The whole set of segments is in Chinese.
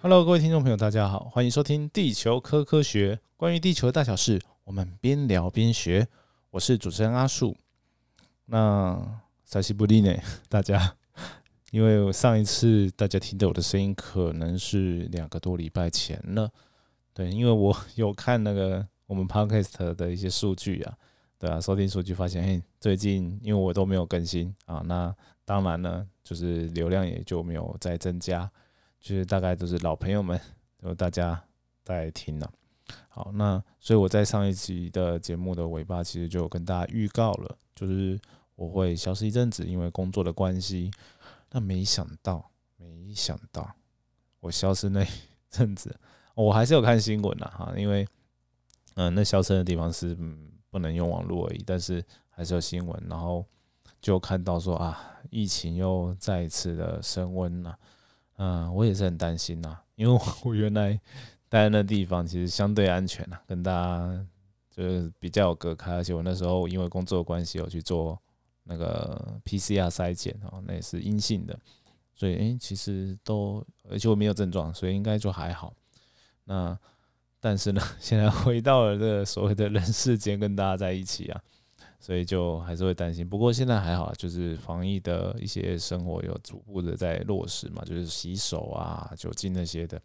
Hello，各位听众朋友，大家好，欢迎收听《地球科科学》，关于地球的大小事，我们边聊边学。我是主持人阿树。那塞西布利呢？大家，因为上一次大家听到我的声音，可能是两个多礼拜前了。对，因为我有看那个 我们 Podcast 的一些数据啊，对啊，收听数据发现，嘿，最近因为我都没有更新啊，那当然呢，就是流量也就没有再增加。就是大概都是老朋友们，就大家在听了。好，那所以我在上一集的节目的尾巴，其实就跟大家预告了，就是我会消失一阵子，因为工作的关系。那没想到，没想到我消失那一阵子，我还是有看新闻的哈，因为嗯，那消失的地方是不能用网络而已，但是还是有新闻，然后就看到说啊，疫情又再一次的升温了。嗯，我也是很担心呐，因为我原来待在那地方其实相对安全呐，跟大家就是比较有隔开，而且我那时候因为工作关系有去做那个 PCR 筛检哦，那也是阴性的，所以诶，其实都而且我没有症状，所以应该就还好。那但是呢，现在回到了这所谓的人世间，跟大家在一起啊。所以就还是会担心，不过现在还好，就是防疫的一些生活有逐步的在落实嘛，就是洗手啊、酒精那些的。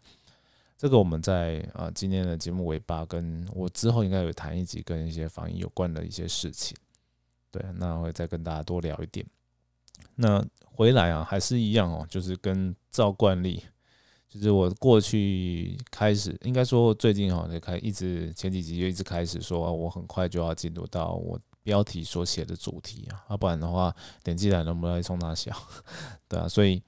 这个我们在啊今天的节目尾巴，跟我之后应该有谈一集跟一些防疫有关的一些事情。对，那会再跟大家多聊一点。那回来啊，还是一样哦，就是跟照惯例，就是我过去开始，应该说最近哈就开一直前几集就一直开始说，我很快就要进入到我。标题所写的主题啊，要不然的话点击来能不能冲大小？对啊，所以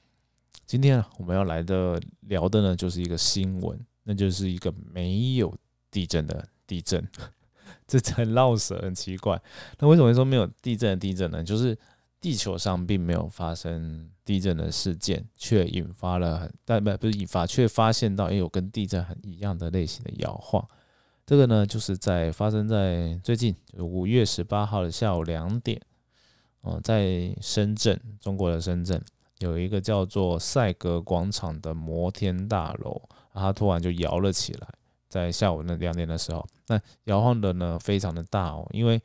今天我们要来的聊的呢，就是一个新闻，那就是一个没有地震的地震，这很绕舌，很奇怪。那为什么说没有地震的地震呢？就是地球上并没有发生地震的事件，却引发了很但不不是引发，却发现到也有跟地震很一样的类型的摇晃。这个呢，就是在发生在最近，就五月十八号的下午两点，哦，在深圳，中国的深圳，有一个叫做赛格广场的摩天大楼，它突然就摇了起来，在下午那两点的时候，那摇晃的呢非常的大哦，因为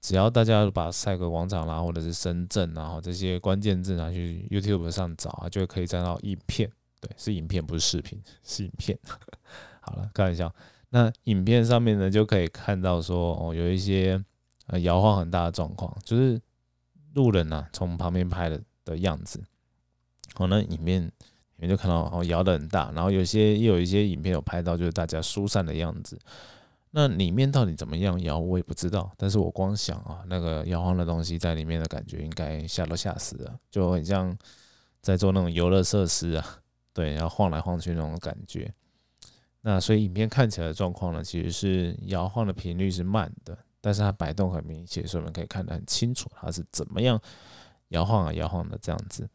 只要大家把赛格广场啦，或者是深圳，然后这些关键字拿去 YouTube 上找啊，就可以找到影片，对，是影片，不是视频，是影片。好了，开玩笑。那影片上面呢，就可以看到说，哦，有一些呃摇晃很大的状况，就是路人呐从旁边拍的的样子。哦，那影片里面就看到哦摇的很大，然后有些也有一些影片有拍到，就是大家疏散的样子。那里面到底怎么样摇，我也不知道。但是我光想啊，那个摇晃的东西在里面的感觉，应该吓都吓死了，就很像在做那种游乐设施啊，对，然后晃来晃去那种感觉。那所以影片看起来的状况呢，其实是摇晃的频率是慢的，但是它摆动很明显，所以我们可以看得很清楚它是怎么样摇晃啊摇晃的这样子。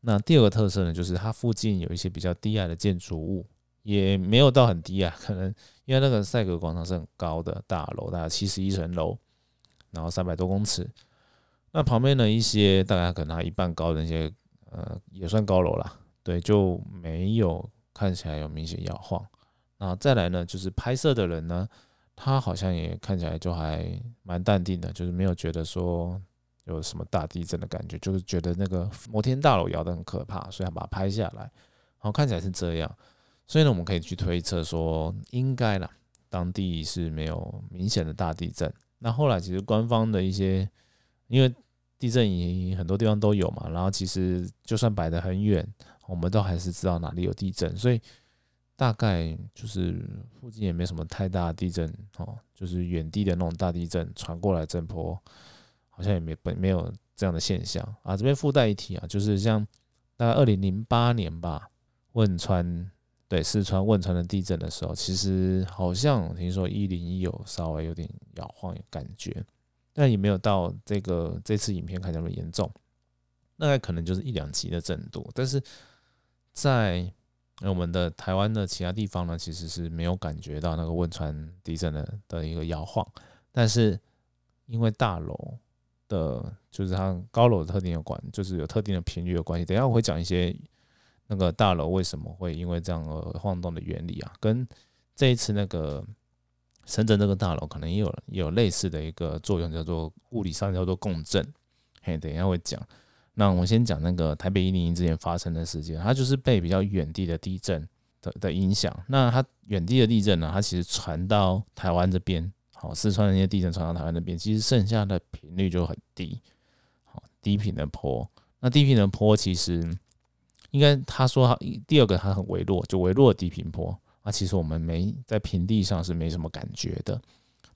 那第二个特色呢，就是它附近有一些比较低矮的建筑物，也没有到很低啊，可能因为那个赛格广场是很高的大楼，大概七十一层楼，然后三百多公尺。那旁边的一些大概可能它一半高的那些，呃，也算高楼啦，对，就没有看起来有明显摇晃。那再来呢，就是拍摄的人呢，他好像也看起来就还蛮淡定的，就是没有觉得说有什么大地震的感觉，就是觉得那个摩天大楼摇得很可怕，所以他把它拍下来。然后，看起来是这样，所以呢，我们可以去推测说，应该啦，当地是没有明显的大地震。那后来其实官方的一些，因为地震仪很多地方都有嘛，然后其实就算摆得很远，我们都还是知道哪里有地震，所以。大概就是附近也没什么太大地震哦，就是远地的那种大地震传过来震波，好像也没本没有这样的现象啊。这边附带一提啊，就是像大概二零零八年吧，汶川对四川汶川的地震的时候，其实好像听说一零一有稍微有点摇晃感觉，但也没有到这个这次影片看起来那么严重，大概可能就是一两级的震度，但是在那我们的台湾的其他地方呢，其实是没有感觉到那个汶川地震的的一个摇晃，但是因为大楼的，就是它高楼的特定有关，就是有特定的频率有关系。等下我会讲一些那个大楼为什么会因为这样而晃动的原理啊，跟这一次那个深圳这个大楼可能也有有类似的一个作用，叫做物理上叫做共振。嘿，等一下会讲。那我先讲那个台北一零一之前发生的事件，它就是被比较远地的地震的的影响。那它远地的地震呢，它其实传到台湾这边，好，四川那些地震传到台湾那边，其实剩下的频率就很低，好，低频的坡。那低频的坡其实应该他说他第二个它很微弱，就微弱的低频坡。那，其实我们没在平地上是没什么感觉的，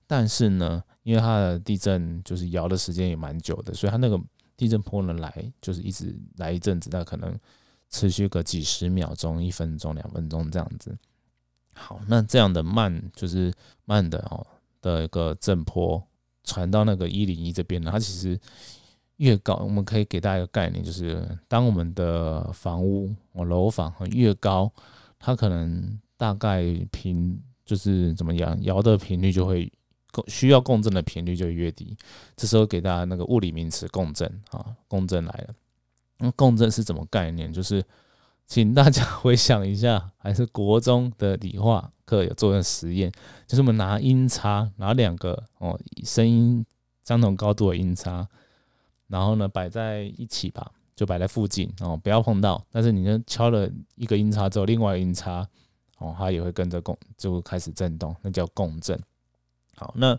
但是呢，因为它的地震就是摇的时间也蛮久的，所以它那个地震波呢来就是一直来一阵子，那可能持续个几十秒钟、一分钟、两分钟这样子。好，那这样的慢就是慢的哦的一个震波传到那个一零一这边呢，它其实越高，我们可以给大家一个概念，就是当我们的房屋我楼房越高，它可能。大概频就是怎么样，摇的频率就会需要共振的频率就越低。这时候给大家那个物理名词共振啊，共振来了。那共振是怎么概念？就是请大家 回想一下，还是国中的理化课有做的实验，就是我们拿音叉，拿两个哦声音相同高度的音叉，然后呢摆在一起吧，就摆在附近哦，不要碰到。但是你呢敲了一个音叉之后，另外一个音叉。哦，它也会跟着共就开始震动，那叫共振。好，那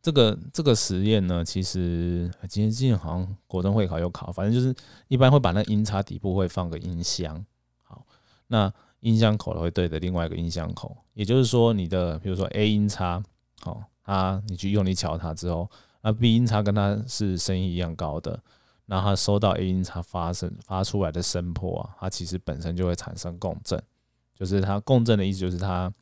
这个这个实验呢，其实今天今天好像国中会考有考，反正就是一般会把那音叉底部会放个音箱。好，那音箱口会对着另外一个音箱口，也就是说你的比如说 A 音叉，好，它你去用力敲它之后，那 B 音叉跟它是声音一样高的，那它收到 A 音叉发声发出来的声波啊，它其实本身就会产生共振。就是它共振的意思，就是它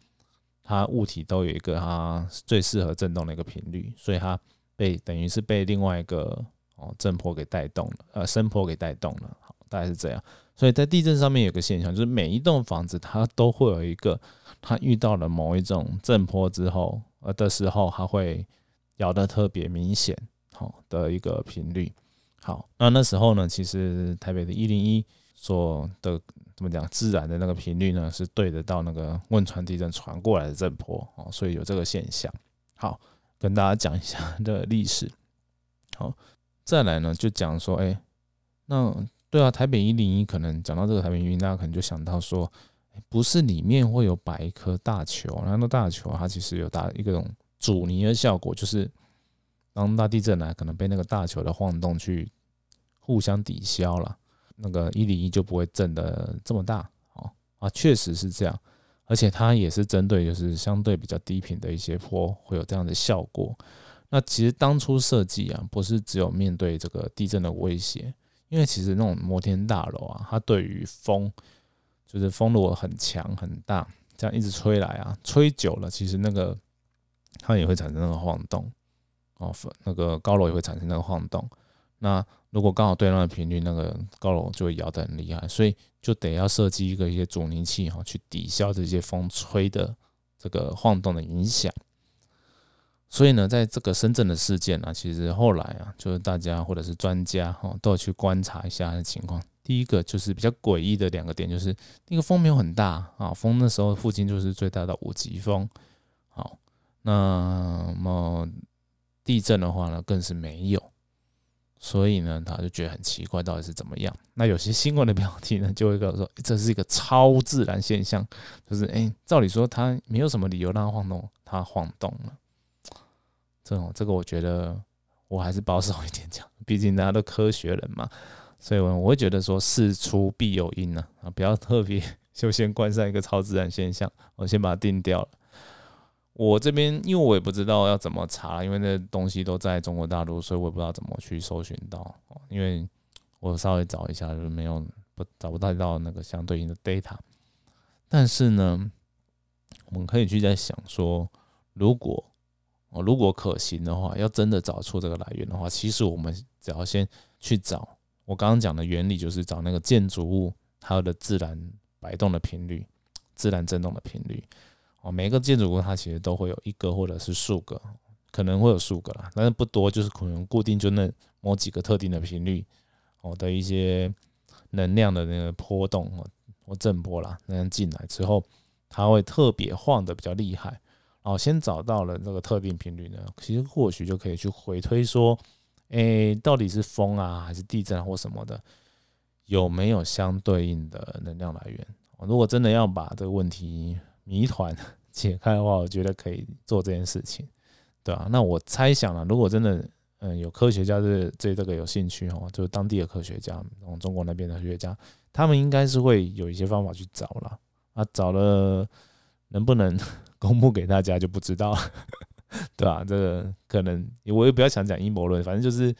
它物体都有一个它最适合振动的一个频率，所以它被等于是被另外一个哦震波给带动了，呃声波给带动了，好，大概是这样。所以在地震上面有个现象，就是每一栋房子它都会有一个它遇到了某一种震波之后呃的时候，它会摇得特别明显，好，的一个频率。好，那那时候呢，其实台北的一零一所的。怎么讲？自然的那个频率呢，是对得到那个汶川地震传过来的震波哦，所以有这个现象。好，跟大家讲一下的历史。好，再来呢，就讲说，哎，那对啊，台北一零一可能讲到这个台北一零一，大家可能就想到说，不是里面会有摆一颗大球，然后那大球它其实有打一个种阻尼的效果，就是当大地震来，可能被那个大球的晃动去互相抵消了。那个一零一就不会震的这么大哦啊，确实是这样，而且它也是针对就是相对比较低频的一些坡会有这样的效果。那其实当初设计啊，不是只有面对这个地震的威胁，因为其实那种摩天大楼啊，它对于风就是风如果很强很大，这样一直吹来啊，吹久了其实那个它也会产生那个晃动哦，那个高楼也会产生那个晃动。那如果刚好对那个频率，那个高楼就会摇得很厉害，所以就得要设计一个一些阻尼器哈，去抵消这些风吹的这个晃动的影响。所以呢，在这个深圳的事件呢，其实后来啊，就是大家或者是专家哈，都有去观察一下的情况。第一个就是比较诡异的两个点，就是那个风没有很大啊，风那时候附近就是最大的五级风。好，那么地震的话呢，更是没有。所以呢，他就觉得很奇怪，到底是怎么样？那有些新闻的标题呢，就会告诉说，这是一个超自然现象，就是哎，照理说它没有什么理由让它晃动，它晃动了。这种这个，我觉得我还是保守一点讲，毕竟大家都科学人嘛。所以，我我会觉得说，事出必有因呢，啊，不要特别就先冠上一个超自然现象，我先把它定掉了。我这边，因为我也不知道要怎么查，因为那东西都在中国大陆，所以我也不知道怎么去搜寻到。因为我稍微找一下，就没有不找不到到那个相对应的 data。但是呢，我们可以去在想说，如果哦如果可行的话，要真的找出这个来源的话，其实我们只要先去找我刚刚讲的原理，就是找那个建筑物它的自然摆动的频率、自然振动的频率。哦，每个建筑物它其实都会有一个或者是数个，可能会有数个啦，但是不多，就是可能固定就那某几个特定的频率哦的一些能量的那个波动哦，或震波啦，那样进来之后，它会特别晃的比较厉害。哦，先找到了这个特定频率呢，其实或许就可以去回推说，诶，到底是风啊，还是地震或什么的，有没有相对应的能量来源？如果真的要把这个问题谜团解开的话，我觉得可以做这件事情，对啊，那我猜想了，如果真的，嗯，有科学家是对这个有兴趣哦，就是当地的科学家，从中国那边的科学家，他们应该是会有一些方法去找了啊，找了能不能？公布给大家就不知道，对吧？这个可能我也不要想讲阴谋论，反正就是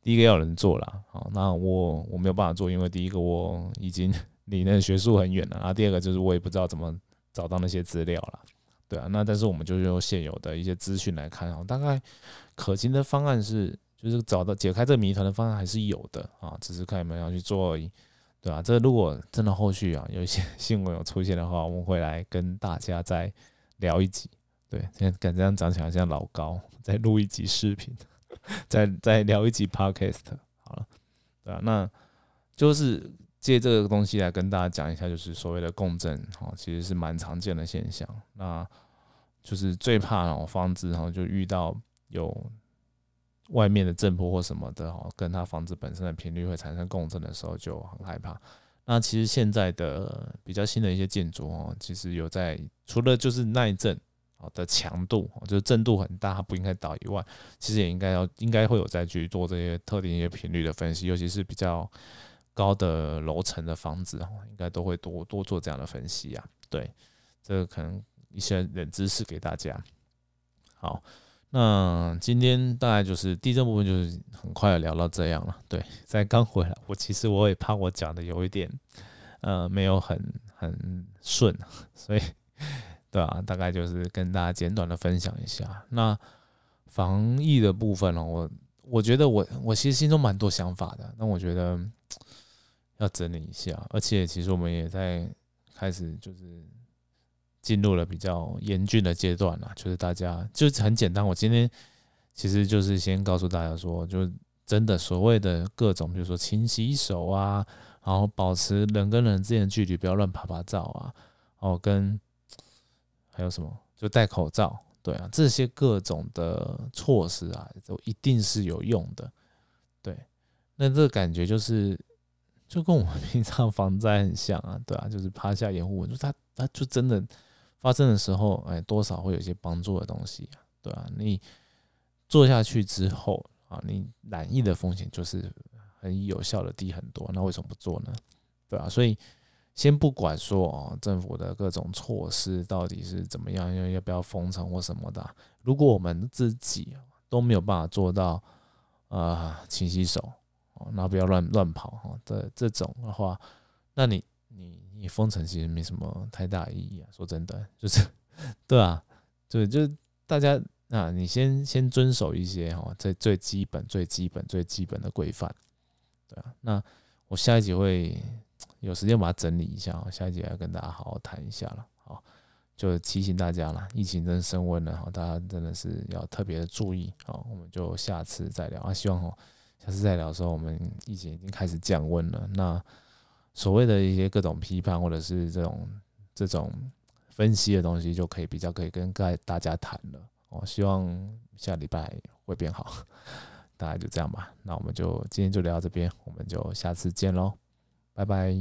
第一个要人做了，好，那我我没有办法做，因为第一个我已经离那学术很远了，然后第二个就是我也不知道怎么找到那些资料了，对啊，那但是我们就用现有的一些资讯来看啊，大概可行的方案是，就是找到解开这个谜团的方案还是有的啊，只是看有没有要去做而已。对吧？这如果真的后续啊有一些新闻有出现的话，我们会来跟大家再。聊一集，对，现在敢这样讲起来像老高，再录一集视频，再再聊一集 podcast，好了，对啊，那就是借这个东西来跟大家讲一下，就是所谓的共振，哈，其实是蛮常见的现象。那就是最怕哦房子，然后就遇到有外面的震波或什么的，哈，跟它房子本身的频率会产生共振的时候，就很害怕。那其实现在的比较新的一些建筑哦，其实有在除了就是耐震哦的强度，就是震度很大，它不应该倒以外，其实也应该要应该会有再去做这些特定一些频率的分析，尤其是比较高的楼层的房子，应该都会多多做这样的分析啊。对，这个可能一些冷知识给大家。好。那今天大概就是地震部分，就是很快聊到这样了。对，在刚回来，我其实我也怕我讲的有一点，呃，没有很很顺，所以对啊，大概就是跟大家简短的分享一下。那防疫的部分呢，我我觉得我我其实心中蛮多想法的，那我觉得要整理一下，而且其实我们也在开始就是。进入了比较严峻的阶段了，就是大家就是很简单，我今天其实就是先告诉大家说，就真的所谓的各种，比如说勤洗手啊，然后保持人跟人之间的距离，不要乱拍拍照啊，哦，跟还有什么就戴口罩，对啊，这些各种的措施啊，都一定是有用的，对，那这个感觉就是就跟我们平常防灾很像啊，对啊，就是趴下掩护，就他他就真的。发生的时候，哎，多少会有些帮助的东西，对啊，你做下去之后啊，你染疫的风险就是很有效的低很多。那为什么不做呢？对啊，所以先不管说哦，政府的各种措施到底是怎么样，要要不要封城或什么的，如果我们自己都没有办法做到，呃，勤洗手哦，那不要乱乱跑哈的这种的话，那你。你你封城其实没什么太大意义啊，说真的，就是对啊，对，就大家啊，你先先遵守一些哈，最最基本、最基本、最基本的规范，对啊。那我下一集会有时间把它整理一下，下一集要跟大家好好谈一下了，好，就提醒大家了，疫情真升温了，哈，大家真的是要特别的注意，好，我们就下次再聊啊，希望哈，下次再聊的时候，我们疫情已经开始降温了。那所谓的一些各种批判，或者是这种这种分析的东西，就可以比较可以跟大家谈了。我希望下礼拜会变好，大概就这样吧。那我们就今天就聊到这边，我们就下次见喽，拜拜。